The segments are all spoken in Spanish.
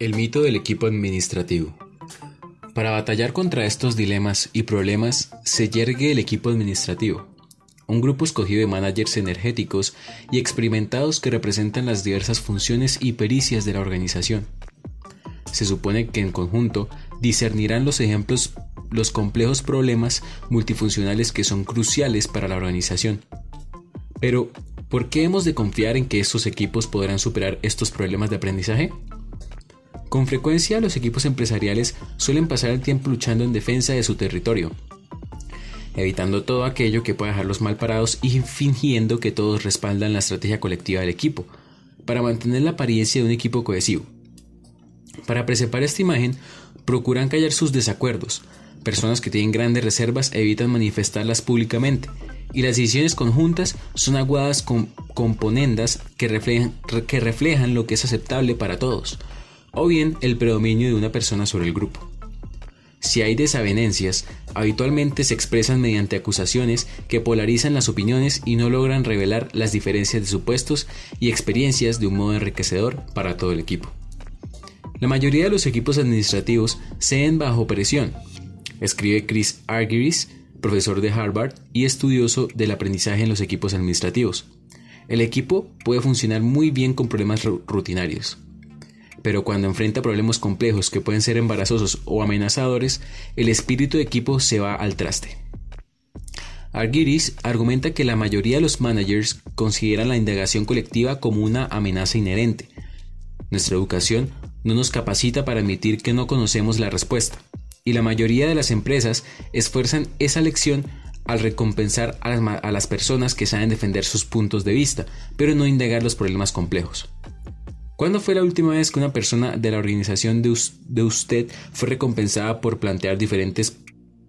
El mito del equipo administrativo. Para batallar contra estos dilemas y problemas se yergue el equipo administrativo, un grupo escogido de managers energéticos y experimentados que representan las diversas funciones y pericias de la organización. Se supone que en conjunto discernirán los ejemplos, los complejos problemas multifuncionales que son cruciales para la organización. Pero, ¿por qué hemos de confiar en que estos equipos podrán superar estos problemas de aprendizaje? Con frecuencia los equipos empresariales suelen pasar el tiempo luchando en defensa de su territorio, evitando todo aquello que pueda dejarlos mal parados y fingiendo que todos respaldan la estrategia colectiva del equipo, para mantener la apariencia de un equipo cohesivo. Para preservar esta imagen, procuran callar sus desacuerdos. Personas que tienen grandes reservas evitan manifestarlas públicamente, y las decisiones conjuntas son aguadas con componendas reflejan, que reflejan lo que es aceptable para todos, o bien el predominio de una persona sobre el grupo. Si hay desavenencias, habitualmente se expresan mediante acusaciones que polarizan las opiniones y no logran revelar las diferencias de supuestos y experiencias de un modo enriquecedor para todo el equipo. La mayoría de los equipos administrativos ceden bajo presión, escribe Chris Argyris, profesor de Harvard y estudioso del aprendizaje en los equipos administrativos. El equipo puede funcionar muy bien con problemas rutinarios pero cuando enfrenta problemas complejos que pueden ser embarazosos o amenazadores, el espíritu de equipo se va al traste. Argyris argumenta que la mayoría de los managers consideran la indagación colectiva como una amenaza inherente. Nuestra educación no nos capacita para admitir que no conocemos la respuesta, y la mayoría de las empresas esfuerzan esa lección al recompensar a las, a las personas que saben defender sus puntos de vista, pero no indagar los problemas complejos. ¿Cuándo fue la última vez que una persona de la organización de, usted fue recompensada por plantear diferentes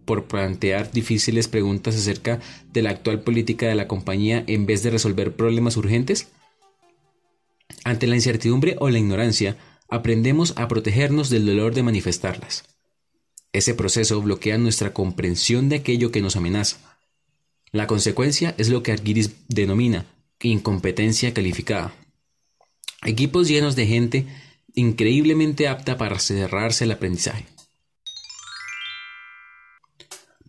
por plantear difíciles preguntas acerca de la actual política de la compañía en vez de resolver problemas urgentes? Ante la incertidumbre o la ignorancia, aprendemos a protegernos del dolor de manifestarlas. Ese proceso bloquea nuestra comprensión de aquello que nos amenaza. La consecuencia es lo que Argyris denomina incompetencia calificada. Equipos llenos de gente increíblemente apta para cerrarse el aprendizaje.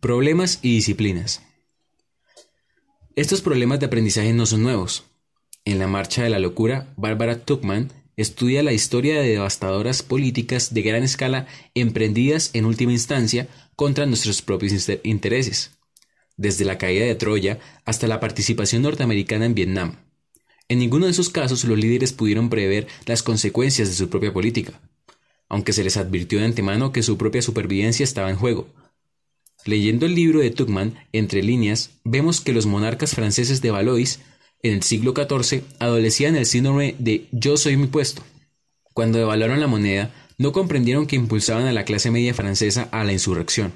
Problemas y disciplinas. Estos problemas de aprendizaje no son nuevos. En La Marcha de la Locura, Barbara Tuckman estudia la historia de devastadoras políticas de gran escala emprendidas en última instancia contra nuestros propios intereses, desde la caída de Troya hasta la participación norteamericana en Vietnam. En ninguno de esos casos los líderes pudieron prever las consecuencias de su propia política, aunque se les advirtió de antemano que su propia supervivencia estaba en juego. Leyendo el libro de Tuckman, entre líneas, vemos que los monarcas franceses de Valois, en el siglo XIV, adolecían el síndrome de yo soy mi puesto. Cuando devaluaron la moneda, no comprendieron que impulsaban a la clase media francesa a la insurrección.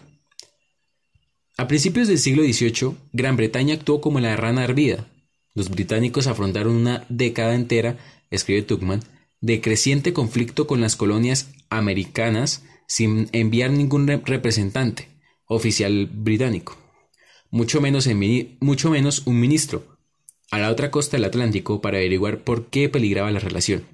A principios del siglo XVIII, Gran Bretaña actuó como la rana hervida, los británicos afrontaron una década entera, escribe Tuckman, de creciente conflicto con las colonias americanas sin enviar ningún representante oficial británico, mucho menos, un ministro, a la otra costa del Atlántico para averiguar por qué peligraba la relación.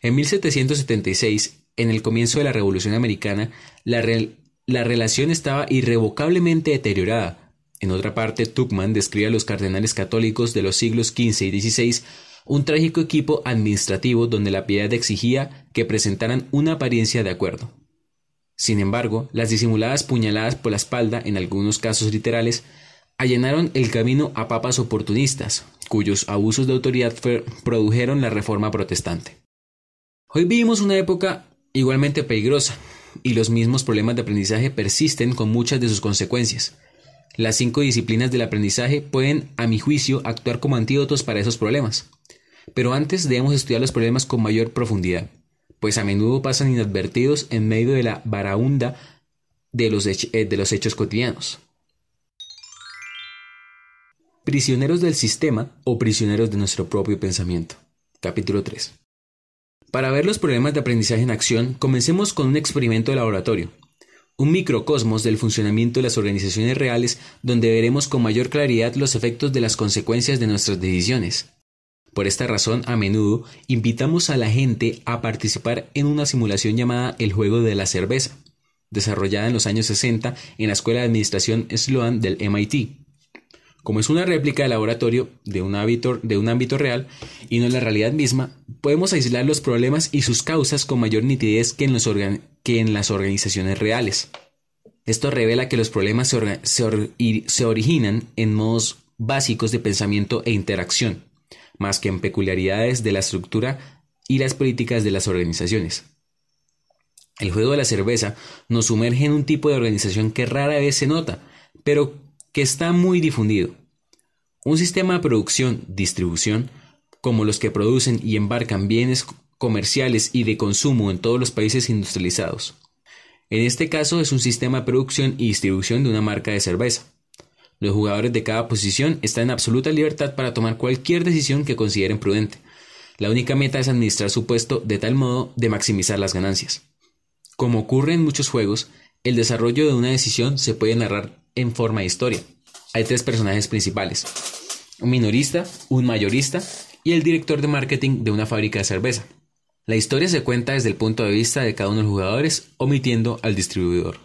En 1776, en el comienzo de la Revolución Americana, la relación estaba irrevocablemente deteriorada en otra parte, Tuckman describe a los cardenales católicos de los siglos XV y XVI un trágico equipo administrativo donde la piedad exigía que presentaran una apariencia de acuerdo. Sin embargo, las disimuladas puñaladas por la espalda, en algunos casos literales, allanaron el camino a papas oportunistas, cuyos abusos de autoridad produjeron la reforma protestante. Hoy vivimos una época igualmente peligrosa, y los mismos problemas de aprendizaje persisten con muchas de sus consecuencias. Las cinco disciplinas del aprendizaje pueden, a mi juicio, actuar como antídotos para esos problemas. Pero antes debemos estudiar los problemas con mayor profundidad, pues a menudo pasan inadvertidos en medio de la baraunda de los, eh, de los hechos cotidianos. Prisioneros del sistema o prisioneros de nuestro propio pensamiento. Capítulo 3. Para ver los problemas de aprendizaje en acción, comencemos con un experimento de laboratorio, un microcosmos del funcionamiento de las organizaciones reales donde veremos con mayor claridad los efectos de las consecuencias de nuestras decisiones. Por esta razón, a menudo invitamos a la gente a participar en una simulación llamada el juego de la cerveza, desarrollada en los años 60 en la Escuela de Administración Sloan del MIT. Como es una réplica de laboratorio de un, ámbito, de un ámbito real y no la realidad misma, podemos aislar los problemas y sus causas con mayor nitidez que en, que en las organizaciones reales. Esto revela que los problemas se, se originan en modos básicos de pensamiento e interacción, más que en peculiaridades de la estructura y las políticas de las organizaciones. El juego de la cerveza nos sumerge en un tipo de organización que rara vez se nota, pero que está muy difundido. Un sistema de producción-distribución, como los que producen y embarcan bienes comerciales y de consumo en todos los países industrializados. En este caso es un sistema de producción y distribución de una marca de cerveza. Los jugadores de cada posición están en absoluta libertad para tomar cualquier decisión que consideren prudente. La única meta es administrar su puesto de tal modo de maximizar las ganancias. Como ocurre en muchos juegos, el desarrollo de una decisión se puede narrar en forma de historia. Hay tres personajes principales, un minorista, un mayorista y el director de marketing de una fábrica de cerveza. La historia se cuenta desde el punto de vista de cada uno de los jugadores, omitiendo al distribuidor.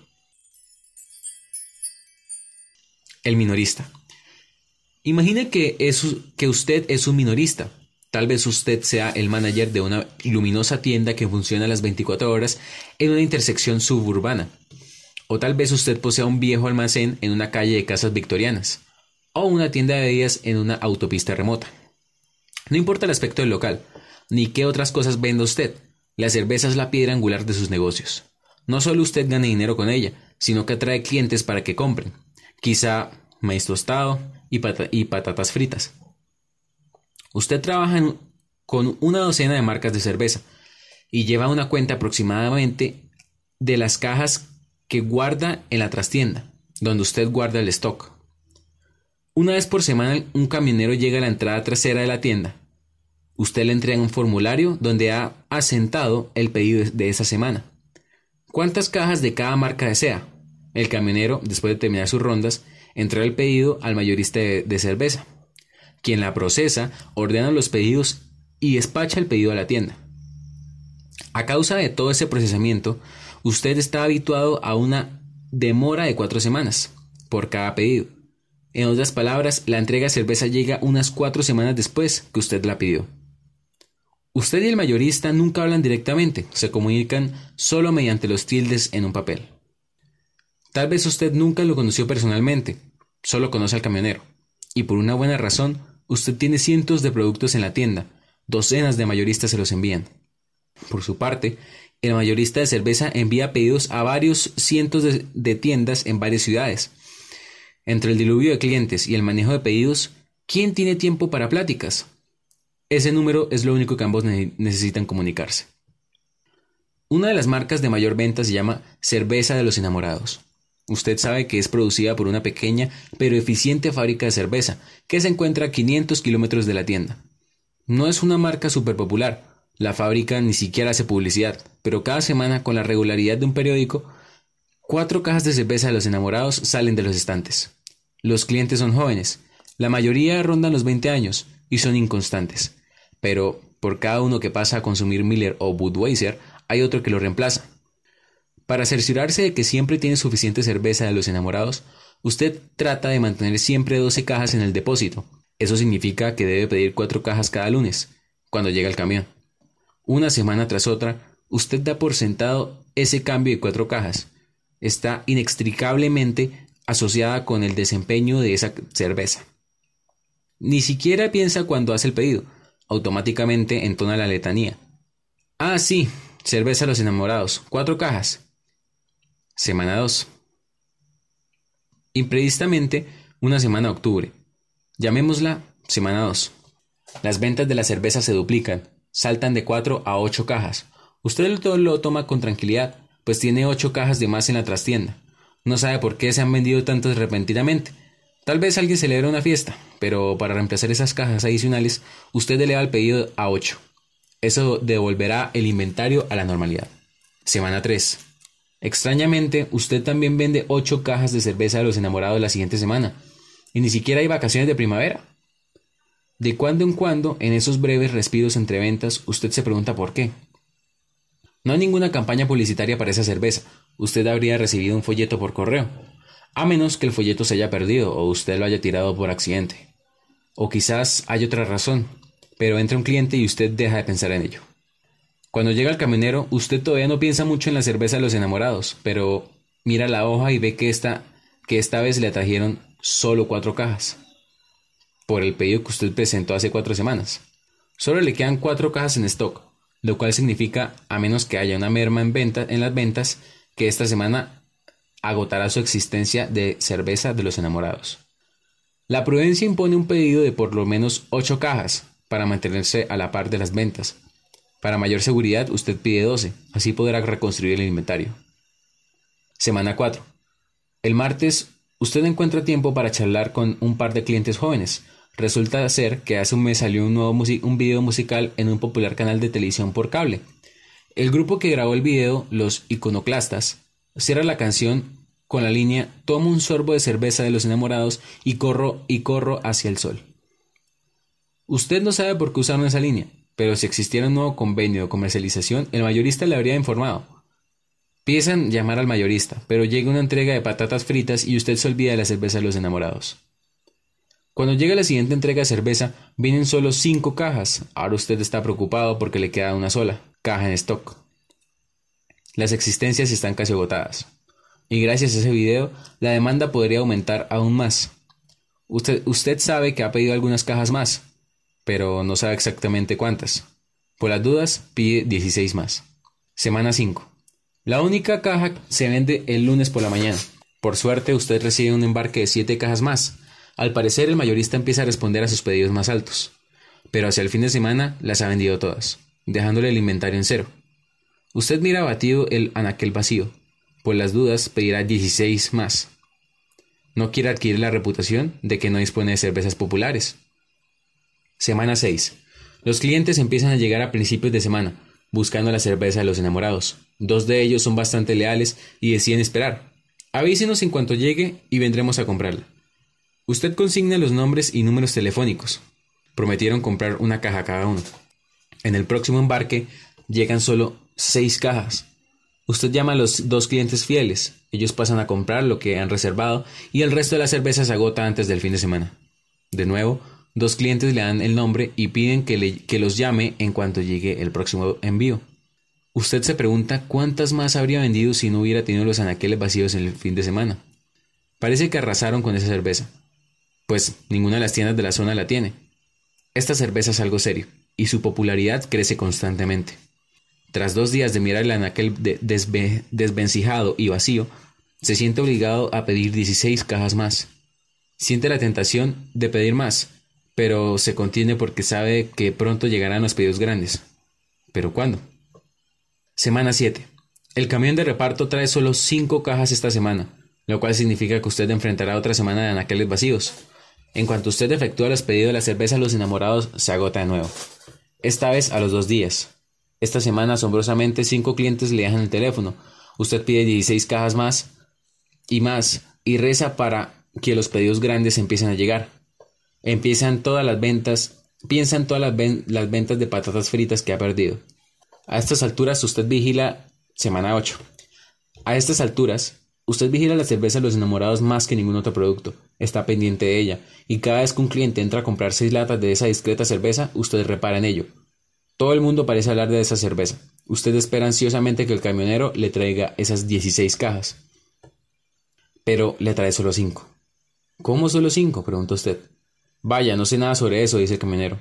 El minorista. Imagine que, que usted es un minorista, Tal vez usted sea el manager de una luminosa tienda que funciona a las 24 horas en una intersección suburbana. O tal vez usted posea un viejo almacén en una calle de casas victorianas. O una tienda de días en una autopista remota. No importa el aspecto del local, ni qué otras cosas venda usted. La cerveza es la piedra angular de sus negocios. No solo usted gane dinero con ella, sino que atrae clientes para que compren. Quizá maíz tostado y, y patatas fritas. Usted trabaja con una docena de marcas de cerveza y lleva una cuenta aproximadamente de las cajas que guarda en la trastienda, donde usted guarda el stock. Una vez por semana un camionero llega a la entrada trasera de la tienda. Usted le entrega un formulario donde ha asentado el pedido de esa semana. ¿Cuántas cajas de cada marca desea? El camionero, después de terminar sus rondas, entrega el pedido al mayorista de cerveza quien la procesa, ordena los pedidos y despacha el pedido a la tienda. A causa de todo ese procesamiento, usted está habituado a una demora de cuatro semanas por cada pedido. En otras palabras, la entrega de cerveza llega unas cuatro semanas después que usted la pidió. Usted y el mayorista nunca hablan directamente, se comunican solo mediante los tildes en un papel. Tal vez usted nunca lo conoció personalmente, solo conoce al camionero, y por una buena razón Usted tiene cientos de productos en la tienda, docenas de mayoristas se los envían. Por su parte, el mayorista de cerveza envía pedidos a varios cientos de, tiendas en varias ciudades. Entre el diluvio de clientes y el manejo de pedidos, ¿quién tiene tiempo para pláticas? Ese número es lo único que ambos necesitan comunicarse. Una de las marcas de mayor venta se llama Cerveza de los Enamorados. Usted sabe que es producida por una pequeña pero eficiente fábrica de cerveza que se encuentra a 500 kilómetros de la tienda. No es una marca súper popular, la fábrica ni siquiera hace publicidad, pero cada semana con la regularidad de un periódico, cuatro cajas de cerveza de los enamorados salen de los estantes. Los clientes son jóvenes, la mayoría rondan los 20 años y son inconstantes, pero por cada uno que pasa a consumir Miller o Budweiser hay otro que lo reemplaza. Para cerciorarse de que siempre tiene suficiente cerveza de los enamorados, usted trata de mantener siempre 12 cajas en el depósito. Eso significa que debe pedir 4 cajas cada lunes, cuando llega el camión. Una semana tras otra, usted da por sentado ese cambio de 4 cajas. Está inextricablemente asociada con el desempeño de esa cerveza. Ni siquiera piensa cuando hace el pedido, automáticamente entona la letanía. Ah, sí, cerveza a los enamorados, cuatro cajas. Semana 2. Imprevistamente, una semana de octubre. Llamémosla semana 2. Las ventas de la cerveza se duplican, saltan de 4 a 8 cajas. Usted lo toma con tranquilidad, pues tiene 8 cajas de más en la trastienda. No sabe por qué se han vendido tantas repentinamente. Tal vez alguien celebra una fiesta, pero para reemplazar esas cajas adicionales, usted eleva el pedido a 8. Eso devolverá el inventario a la normalidad. Semana 3. Extrañamente, usted también vende ocho cajas de cerveza a los enamorados la siguiente semana. Y ni siquiera hay vacaciones de primavera. De cuando en cuando, en esos breves respiros entre ventas, usted se pregunta por qué. No hay ninguna campaña publicitaria para esa cerveza. Usted habría recibido un folleto por correo. A menos que el folleto se haya perdido o usted lo haya tirado por accidente. O quizás hay otra razón, pero entra un cliente y usted deja de pensar en ello. Cuando llega el camionero, usted todavía no piensa mucho en la cerveza de los enamorados, pero mira la hoja y ve que esta, que esta vez le trajeron solo cuatro cajas, por el pedido que usted presentó hace cuatro semanas. Solo le quedan cuatro cajas en stock, lo cual significa, a menos que haya una merma en, en las ventas, que esta semana agotará su existencia de cerveza de los enamorados. La prudencia impone un pedido de por lo menos ocho cajas para mantenerse a la par de las ventas, para mayor seguridad, usted pide 12, así podrá reconstruir el inventario. Semana 4. El martes, usted encuentra tiempo para charlar con un par de clientes jóvenes. Resulta ser que hace un mes salió un nuevo un video musical en un popular canal de televisión por cable. El grupo que grabó el video, los iconoclastas, cierra la canción con la línea Tomo un sorbo de cerveza de los enamorados y corro y corro hacia el sol. Usted no sabe por qué usaron esa línea, pero si existiera un nuevo convenio de comercialización, el mayorista le habría informado. Piensan llamar al mayorista, pero llega una entrega de patatas fritas y usted se olvida de la cerveza de los enamorados. Cuando llega la siguiente entrega de cerveza, vienen solo cinco cajas. Ahora usted está preocupado porque le queda una sola caja en stock. Las existencias están casi agotadas. Y gracias a ese video, la demanda podría aumentar aún más. Usted, usted sabe que ha pedido algunas cajas más, pero no sabe exactamente cuántas. Por las dudas, pide 16 más. Semana 5. La única caja se vende el lunes por la mañana. Por suerte, usted recibe un embarque de 7 cajas más. Al parecer, el mayorista empieza a responder a sus pedidos más altos. Pero hacia el fin de semana las ha vendido todas, dejándole el inventario en cero. Usted mira abatido el anaquel vacío. Por las dudas, pedirá 16 más. No quiere adquirir la reputación de que no dispone de cervezas populares. Semana 6. Los clientes empiezan a llegar a principios de semana, buscando la cerveza de los enamorados. Dos de ellos son bastante leales y deciden esperar. Avísenos en cuanto llegue y vendremos a comprarla. Usted consigna los nombres y números telefónicos. Prometieron comprar una caja cada uno. En el próximo embarque llegan solo seis cajas. Usted llama a los dos clientes fieles. Ellos pasan a comprar lo que han reservado y el resto de la cerveza se agota antes del fin de semana. De nuevo, Dos clientes le dan el nombre y piden que, que los llame en cuanto llegue el próximo envío. Usted se pregunta cuántas más habría vendido si no hubiera tenido los anaqueles vacíos en el fin de semana. Parece que arrasaron con esa cerveza, pues ninguna de las tiendas de la zona la tiene. Esta cerveza es algo serio, y su popularidad crece constantemente. Tras dos días de mirar el anaquel desvencijado y vacío, se siente obligado a pedir 16 cajas más. Siente la tentación de pedir más, pero se contiene porque sabe que pronto llegarán los pedidos grandes. ¿Pero cuándo? Semana 7. El camión de reparto trae solo 5 cajas esta semana, lo cual significa que usted enfrentará otra semana de anaqueles vacíos. En cuanto usted efectúa los pedidos de la cerveza, los enamorados se agota de nuevo. Esta vez a los dos días. Esta semana, asombrosamente, cinco clientes le dejan el teléfono. Usted pide 16 cajas más y más y reza para que los pedidos grandes empiecen a llegar. Empiezan todas las ventas, piensan todas las, las ventas de patatas fritas que ha perdido. A estas alturas usted vigila semana 8. A estas alturas, usted vigila la cerveza de los enamorados más que ningún otro producto. Está pendiente de ella, y cada vez que un cliente entra a comprar seis latas de esa discreta cerveza, usted repara en ello. Todo el mundo parece hablar de esa cerveza. Usted espera ansiosamente que el camionero le traiga esas 16 cajas. Pero le trae solo 5. ¿Cómo solo 5? pregunta usted. Vaya, no sé nada sobre eso, dice el camionero.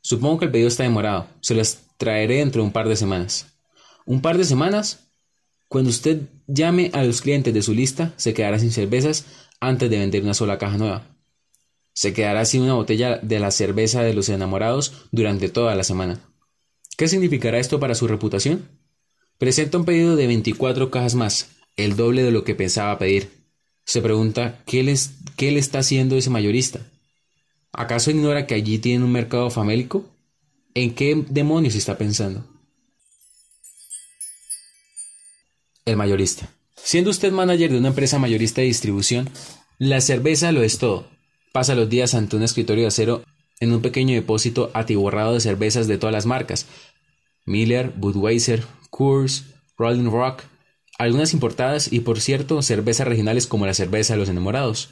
Supongo que el pedido está demorado. Se las traeré dentro de un par de semanas. ¿Un par de semanas? Cuando usted llame a los clientes de su lista, se quedará sin cervezas antes de vender una sola caja nueva. Se quedará sin una botella de la cerveza de los enamorados durante toda la semana. ¿Qué significará esto para su reputación? Presenta un pedido de 24 cajas más, el doble de lo que pensaba pedir. Se pregunta qué, les, qué le está haciendo ese mayorista. ¿Acaso ignora que allí tiene un mercado famélico? ¿En qué demonios está pensando? El mayorista. Siendo usted manager de una empresa mayorista de distribución, la cerveza lo es todo. Pasa los días ante un escritorio de acero en un pequeño depósito atiborrado de cervezas de todas las marcas, Miller, Budweiser, Coors, Rolling Rock, algunas importadas y por cierto cervezas regionales como la cerveza de los enamorados.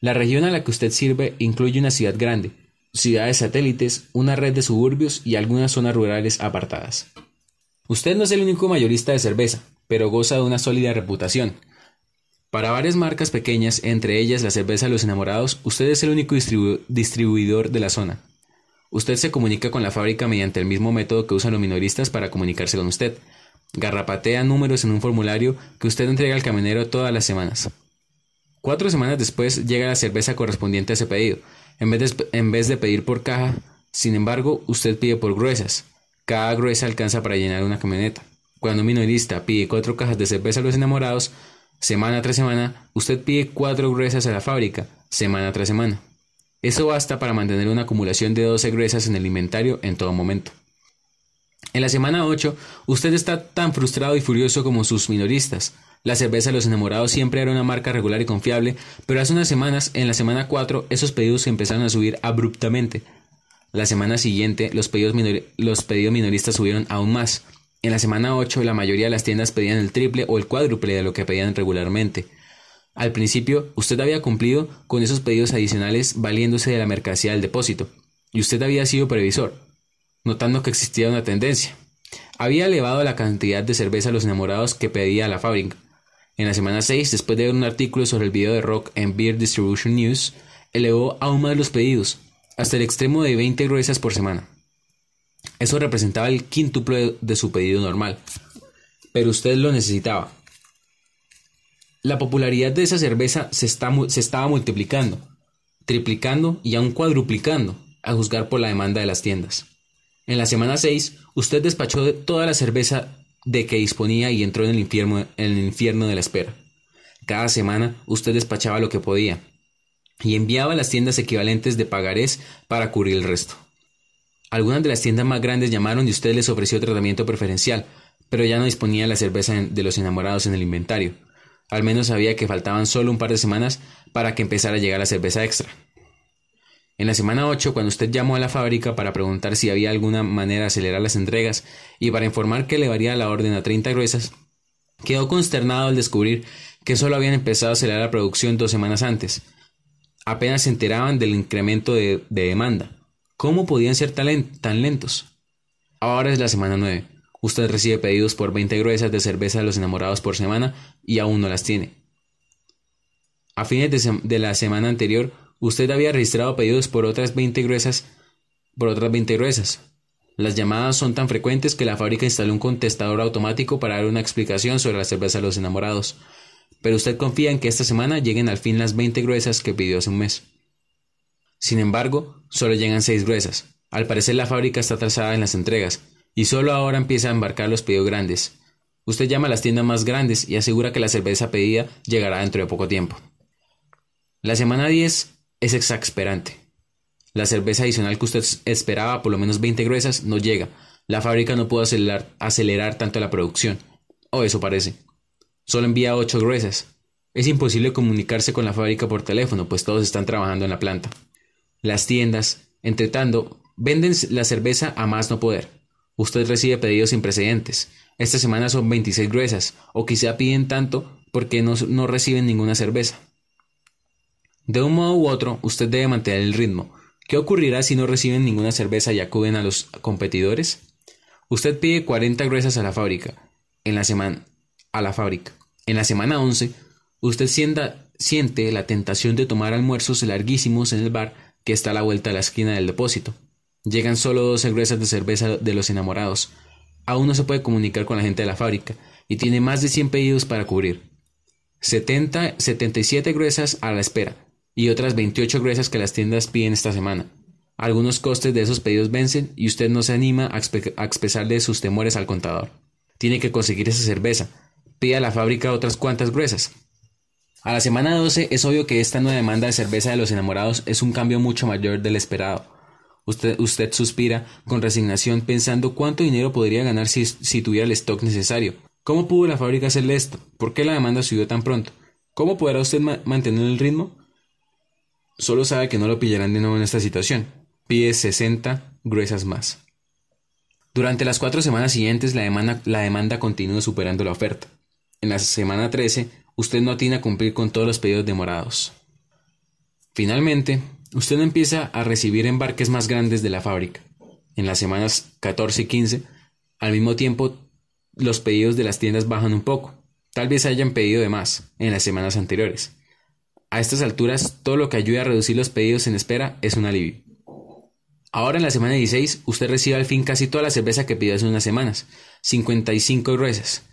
La región a la que usted sirve incluye una ciudad grande, ciudades satélites, una red de suburbios y algunas zonas rurales apartadas. Usted no es el único mayorista de cerveza, pero goza de una sólida reputación. Para varias marcas pequeñas, entre ellas la cerveza de los enamorados, usted es el único distribuidor de la zona. Usted se comunica con la fábrica mediante el mismo método que usan los minoristas para comunicarse con usted. Garrapatea números en un formulario que usted entrega al camionero todas las semanas. Cuatro semanas después llega la cerveza correspondiente a ese pedido. En vez, de, en vez de pedir por caja, sin embargo, usted pide por gruesas. Cada gruesa alcanza para llenar una camioneta. Cuando un minorista pide cuatro cajas de cerveza a los enamorados, semana tras semana, usted pide cuatro gruesas a la fábrica, semana tras semana. Eso basta para mantener una acumulación de 12 gruesas en el inventario en todo momento. En la semana 8, usted está tan frustrado y furioso como sus minoristas. La cerveza de los enamorados siempre era una marca regular y confiable, pero hace unas semanas, en la semana 4, esos pedidos empezaron a subir abruptamente. La semana siguiente, los pedidos, los pedidos minoristas subieron aún más. En la semana 8, la mayoría de las tiendas pedían el triple o el cuádruple de lo que pedían regularmente. Al principio, usted había cumplido con esos pedidos adicionales valiéndose de la mercancía del depósito, y usted había sido previsor, notando que existía una tendencia. Había elevado la cantidad de cerveza a los enamorados que pedía la fábrica, en la semana 6, después de ver un artículo sobre el video de rock en Beer Distribution News, elevó aún más los pedidos, hasta el extremo de 20 gruesas por semana. Eso representaba el quíntuple de su pedido normal, pero usted lo necesitaba. La popularidad de esa cerveza se, estaba multiplicando, triplicando y aún cuadruplicando, a juzgar por la demanda de las tiendas. En la semana 6, usted despachó toda la cerveza de que disponía y entró en el infierno, en el infierno de la espera. Cada semana usted despachaba lo que podía y enviaba a las tiendas equivalentes de pagarés para cubrir el resto. Algunas de las tiendas más grandes llamaron y usted les ofreció tratamiento preferencial, pero ya no disponía la cerveza de los enamorados en el inventario. Al menos sabía que faltaban solo un par de semanas para que empezara a llegar la cerveza extra. En la semana 8, cuando usted llamó a la fábrica para preguntar si había alguna manera de acelerar las entregas y para informar que elevaría la orden a 30 gruesas, quedó consternado al descubrir que solo habían empezado a acelerar la producción dos semanas antes. Apenas se enteraban del incremento de, demanda. ¿Cómo podían ser tan lentos? Ahora es la semana 9. Usted recibe pedidos por 20 gruesas de cerveza de los enamorados por semana y aún no las tiene. A fines de la semana anterior, Usted había registrado pedidos por otras 20 gruesas, por otras 20 gruesas. Las llamadas son tan frecuentes que la fábrica instaló un contestador automático para dar una explicación sobre la cerveza de los enamorados. Pero usted confía en que esta semana lleguen al fin las 20 gruesas que pidió hace un mes. Sin embargo, solo llegan 6 gruesas. Al parecer la fábrica está atrasada en las entregas, y solo ahora empieza a embarcar los pedidos grandes. Usted llama a las tiendas más grandes y asegura que la cerveza pedida llegará dentro de poco tiempo. La semana 10 es exasperante. La cerveza adicional que usted esperaba, por lo menos 20 gruesas, no llega. La fábrica no pudo acelerar, tanto la producción. O eso parece. Solo envía 8 gruesas. Es imposible comunicarse con la fábrica por teléfono, pues todos están trabajando en la planta. Las tiendas, entre tanto, venden la cerveza a más no poder. Usted recibe pedidos sin precedentes. Esta semana son 26 gruesas, o quizá piden tanto porque no, no reciben ninguna cerveza. De un modo u otro, usted debe mantener el ritmo. ¿Qué ocurrirá si no reciben ninguna cerveza y acuden a los competidores? Usted pide 40 gruesas a la fábrica. En la semana a la fábrica. En la semana 11, usted siente la tentación de tomar almuerzos larguísimos en el bar que está a la vuelta de la esquina del depósito. Llegan solo 12 gruesas de cerveza de los enamorados. Aún no se puede comunicar con la gente de la fábrica y tiene más de 100 pedidos para cubrir. 70, 77 gruesas a la espera y otras 28 gruesas que las tiendas piden esta semana. Algunos costes de esos pedidos vencen y usted no se anima a, expresarle sus temores al contador. Tiene que conseguir esa cerveza. Pide a la fábrica otras cuantas gruesas. A la semana 12 es obvio que esta nueva demanda de cerveza de los enamorados es un cambio mucho mayor del esperado. Usted, suspira con resignación pensando cuánto dinero podría ganar si, tuviera el stock necesario. ¿Cómo pudo la fábrica hacerle esto? ¿Por qué la demanda subió tan pronto? ¿Cómo podrá usted mantener el ritmo? Solo sabe que no lo pillarán de nuevo en esta situación. pide 60 gruesas más. Durante las cuatro semanas siguientes la demanda, la demanda continúa superando la oferta. En la semana 13, usted no tiene a cumplir con todos los pedidos demorados. Finalmente, usted empieza a recibir embarques más grandes de la fábrica. En las semanas 14 y 15, al mismo tiempo, los pedidos de las tiendas bajan un poco. Tal vez hayan pedido de más en las semanas anteriores. A estas alturas, todo lo que ayude a reducir los pedidos en espera es un alivio. Ahora en la semana 16, usted recibe al fin casi toda la cerveza que pidió hace unas semanas, 55 gruesas.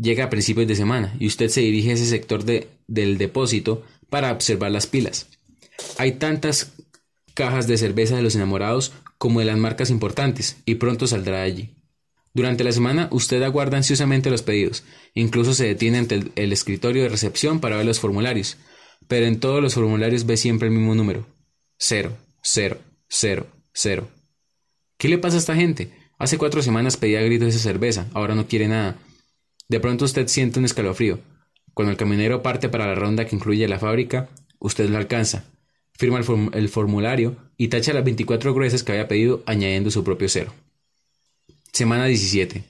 Llega a principios de semana y usted se dirige a ese sector del depósito para observar las pilas. Hay tantas cajas de cerveza de los enamorados como de las marcas importantes y pronto saldrá allí. Durante la semana usted aguarda ansiosamente los pedidos, incluso se detiene ante el, escritorio de recepción para ver los formularios, pero en todos los formularios ve siempre el mismo número. Cero, cero, cero, cero. ¿Qué le pasa a esta gente? Hace cuatro semanas pedía gritos esa cerveza, ahora no quiere nada. De pronto usted siente un escalofrío. Cuando el camionero parte para la ronda que incluye la fábrica, usted lo alcanza, firma el, el formulario y tacha las 24 gruesas que había pedido añadiendo su propio cero. Semana 17.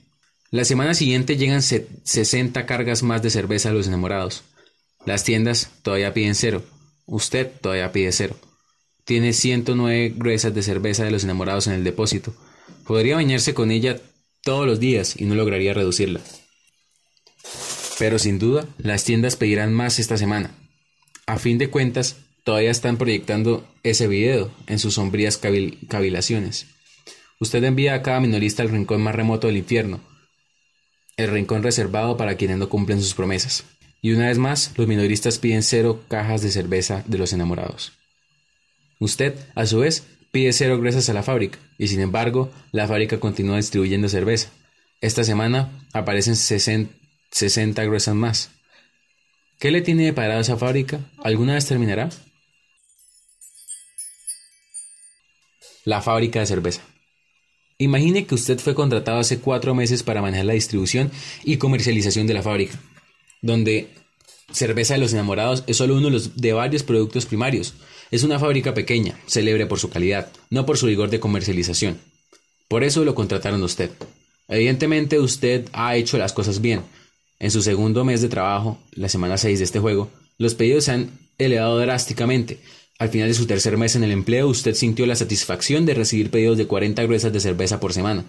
La semana siguiente llegan 60 cargas más de cerveza a los enamorados. Las tiendas todavía piden cero. Usted todavía pide cero. Tiene 109 gruesas de cerveza de los enamorados en el depósito. Podría bañarse con ella todos los días y no lograría reducirla. Pero sin duda, las tiendas pedirán más esta semana. A fin de cuentas, todavía están proyectando ese video en sus sombrías cavilaciones. Usted envía a cada minorista al rincón más remoto del infierno, el rincón reservado para quienes no cumplen sus promesas. Y una vez más, los minoristas piden cero cajas de cerveza de los enamorados. Usted, a su vez, pide cero gruesas a la fábrica, y sin embargo, la fábrica continúa distribuyendo cerveza. Esta semana aparecen 60 gruesas más. ¿Qué le tiene preparado esa fábrica? ¿Alguna vez terminará? La fábrica de cerveza. Imagine que usted fue contratado hace cuatro meses para manejar la distribución y comercialización de la fábrica, donde Cerveza de los Enamorados es solo uno de, varios productos primarios. Es una fábrica pequeña, célebre por su calidad, no por su rigor de comercialización. Por eso lo contrataron a usted. Evidentemente usted ha hecho las cosas bien. En su segundo mes de trabajo, la semana 6 de este juego, los pedidos se han elevado drásticamente, al final de su tercer mes en el empleo, usted sintió la satisfacción de recibir pedidos de 40 gruesas de cerveza por semana,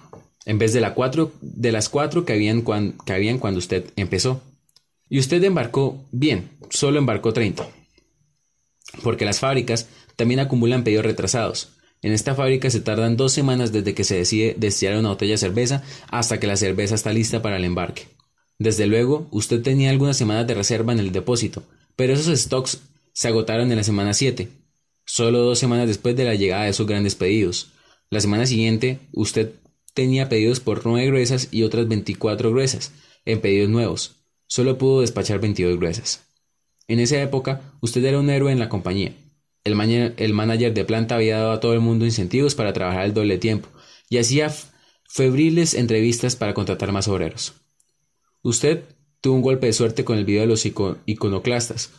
en vez de, de las cuatro que habían, que habían cuando usted empezó. Y usted embarcó bien, solo embarcó 30. Porque las fábricas también acumulan pedidos retrasados. En esta fábrica se tardan dos semanas desde que se decide destilar una botella de cerveza hasta que la cerveza está lista para el embarque. Desde luego, usted tenía algunas semanas de reserva en el depósito, pero esos stocks se agotaron en la semana 7, solo dos semanas después de la llegada de sus grandes pedidos. La semana siguiente, usted tenía pedidos por 9 gruesas y otras 24 gruesas, en pedidos nuevos. Solo pudo despachar 22 gruesas. En esa época, usted era un héroe en la compañía. El, el manager de planta había dado a todo el mundo incentivos para trabajar el doble tiempo y hacía febriles entrevistas para contratar más obreros. Usted tuvo un golpe de suerte con el video de los iconoclastas.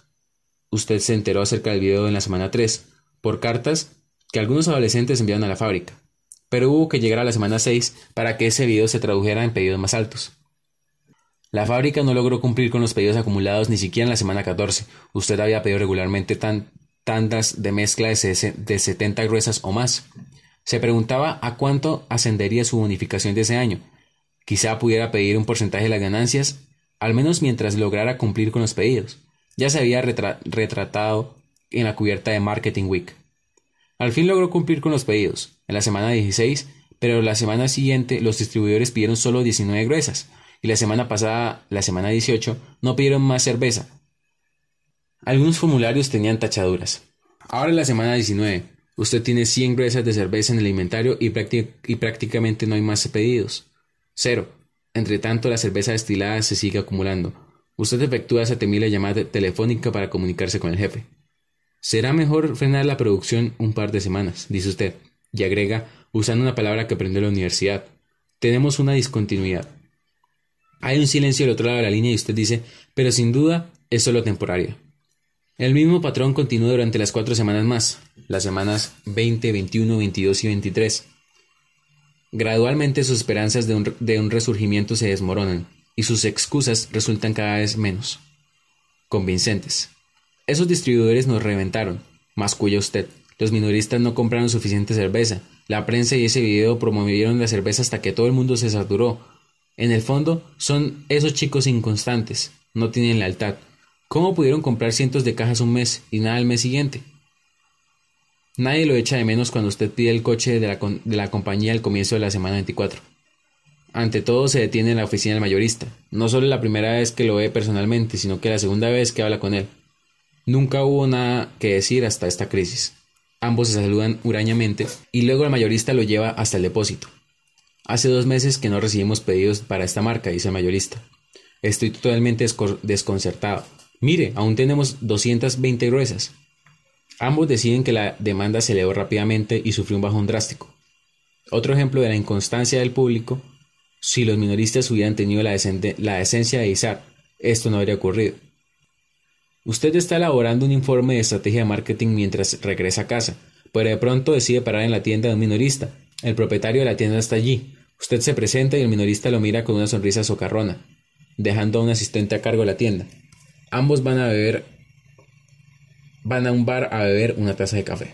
Usted se enteró acerca del video en la semana 3, por cartas que algunos adolescentes enviaron a la fábrica, pero hubo que llegar a la semana 6 para que ese video se tradujera en pedidos más altos. La fábrica no logró cumplir con los pedidos acumulados ni siquiera en la semana 14. Usted había pedido regularmente tandas de mezcla de, de 70 gruesas o más. Se preguntaba a cuánto ascendería su bonificación de ese año. Quizá pudiera pedir un porcentaje de las ganancias, al menos mientras lograra cumplir con los pedidos. Ya se había retratado en la cubierta de Marketing Week. Al fin logró cumplir con los pedidos, en la semana 16, pero la semana siguiente los distribuidores pidieron solo 19 gruesas, y la semana pasada, la semana 18, no pidieron más cerveza. Algunos formularios tenían tachaduras. Ahora en la semana 19, usted tiene 100 gruesas de cerveza en el inventario y, y prácticamente no hay más pedidos. Cero. Entre tanto, la cerveza destilada se sigue acumulando. Usted efectúa esa temible llamada telefónica para comunicarse con el jefe. Será mejor frenar la producción un par de semanas, dice usted, y agrega, usando una palabra que aprendió en la universidad. Tenemos una discontinuidad. Hay un silencio al otro lado de la línea y usted dice, pero sin duda es solo temporaria. El mismo patrón continúa durante las cuatro semanas más, las semanas 20, 21, 22 y 23. Gradualmente sus esperanzas de un, resurgimiento se desmoronan y sus excusas resultan cada vez menos convincentes. Esos distribuidores nos reventaron, masculla usted. Los minoristas no compraron suficiente cerveza. La prensa y ese video promovieron la cerveza hasta que todo el mundo se saturó. En el fondo, son esos chicos inconstantes, no tienen lealtad. ¿Cómo pudieron comprar cientos de cajas un mes y nada al mes siguiente? Nadie lo echa de menos cuando usted pide el coche de la, de la compañía al comienzo de la semana 24. Ante todo se detiene en la oficina del mayorista. No solo la primera vez que lo ve personalmente, sino que la segunda vez que habla con él. Nunca hubo nada que decir hasta esta crisis. Ambos se saludan hurañamente y luego el mayorista lo lleva hasta el depósito. Hace dos meses que no recibimos pedidos para esta marca, dice el mayorista. Estoy totalmente desconcertado. Mire, aún tenemos 220 gruesas. Ambos deciden que la demanda se elevó rápidamente y sufrió un bajón drástico. Otro ejemplo de la inconstancia del público si los minoristas hubieran tenido la, la esencia de Izar, esto no habría ocurrido. Usted está elaborando un informe de estrategia de marketing mientras regresa a casa, pero de pronto decide parar en la tienda de un minorista. El propietario de la tienda está allí. Usted se presenta y el minorista lo mira con una sonrisa socarrona, dejando a un asistente a cargo de la tienda. Ambos van a beber van a un bar a beber una taza de café.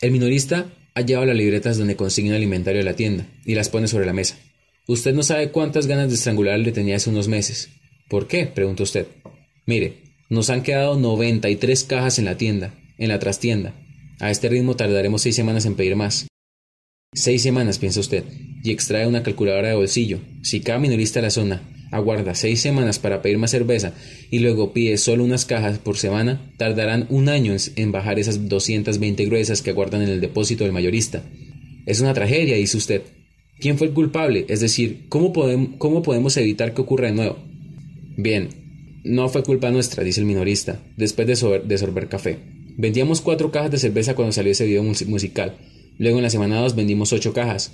El minorista ha llevado las libretas donde consigna el alimentario de la tienda y las pone sobre la mesa. Usted no sabe cuántas ganas de estrangular le tenía hace unos meses. ¿Por qué? pregunta usted. Mire, nos han quedado 93 cajas en la tienda, en la trastienda. A este ritmo tardaremos seis semanas en pedir más. Seis semanas, piensa usted, y extrae una calculadora de bolsillo. Si cada minorista de la zona aguarda seis semanas para pedir más cerveza y luego pide solo unas cajas por semana, tardarán un año en bajar esas 220 gruesas que aguardan en el depósito del mayorista. Es una tragedia, dice usted. ¿Quién fue el culpable? Es decir, ¿cómo podemos, ¿cómo podemos evitar que ocurra de nuevo? Bien, no fue culpa nuestra, dice el minorista, después de, sorber café. Vendíamos cuatro cajas de cerveza cuando salió ese video musical. Luego en la semana 2 vendimos ocho cajas.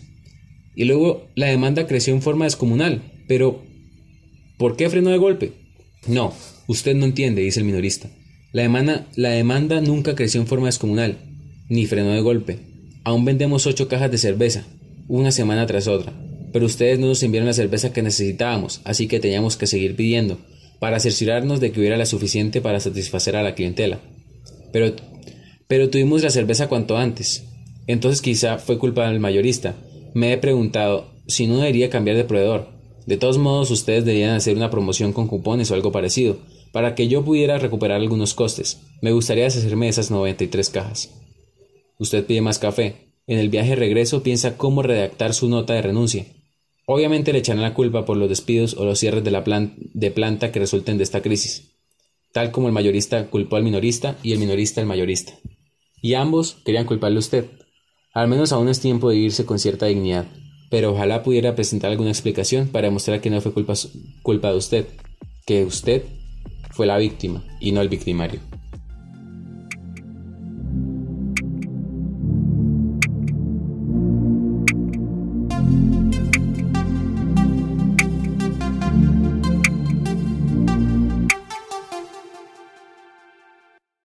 Y luego la demanda creció en forma descomunal. Pero, ¿por qué frenó de golpe? No, usted no entiende, dice el minorista. La demanda, la demanda nunca creció en forma descomunal, ni frenó de golpe. Aún vendemos ocho cajas de cerveza, una semana tras otra. Pero ustedes no nos enviaron la cerveza que necesitábamos, así que teníamos que seguir pidiendo, para cerciorarnos de que hubiera la suficiente para satisfacer a la clientela. Pero, pero tuvimos la cerveza cuanto antes. Entonces quizá fue culpa del mayorista. Me he preguntado si no debería cambiar de proveedor. De todos modos, ustedes deberían hacer una promoción con cupones o algo parecido, para que yo pudiera recuperar algunos costes. Me gustaría deshacerme de esas 93 cajas. Usted pide más café. En el viaje regreso piensa cómo redactar su nota de renuncia. Obviamente le echarán la culpa por los despidos o los cierres de, la de planta que resulten de esta crisis, tal como el mayorista culpó al minorista y el minorista al mayorista. Y ambos querían culparle a usted. Al menos aún es tiempo de irse con cierta dignidad, pero ojalá pudiera presentar alguna explicación para demostrar que no fue culpa, culpa de usted, que usted fue la víctima y no el victimario.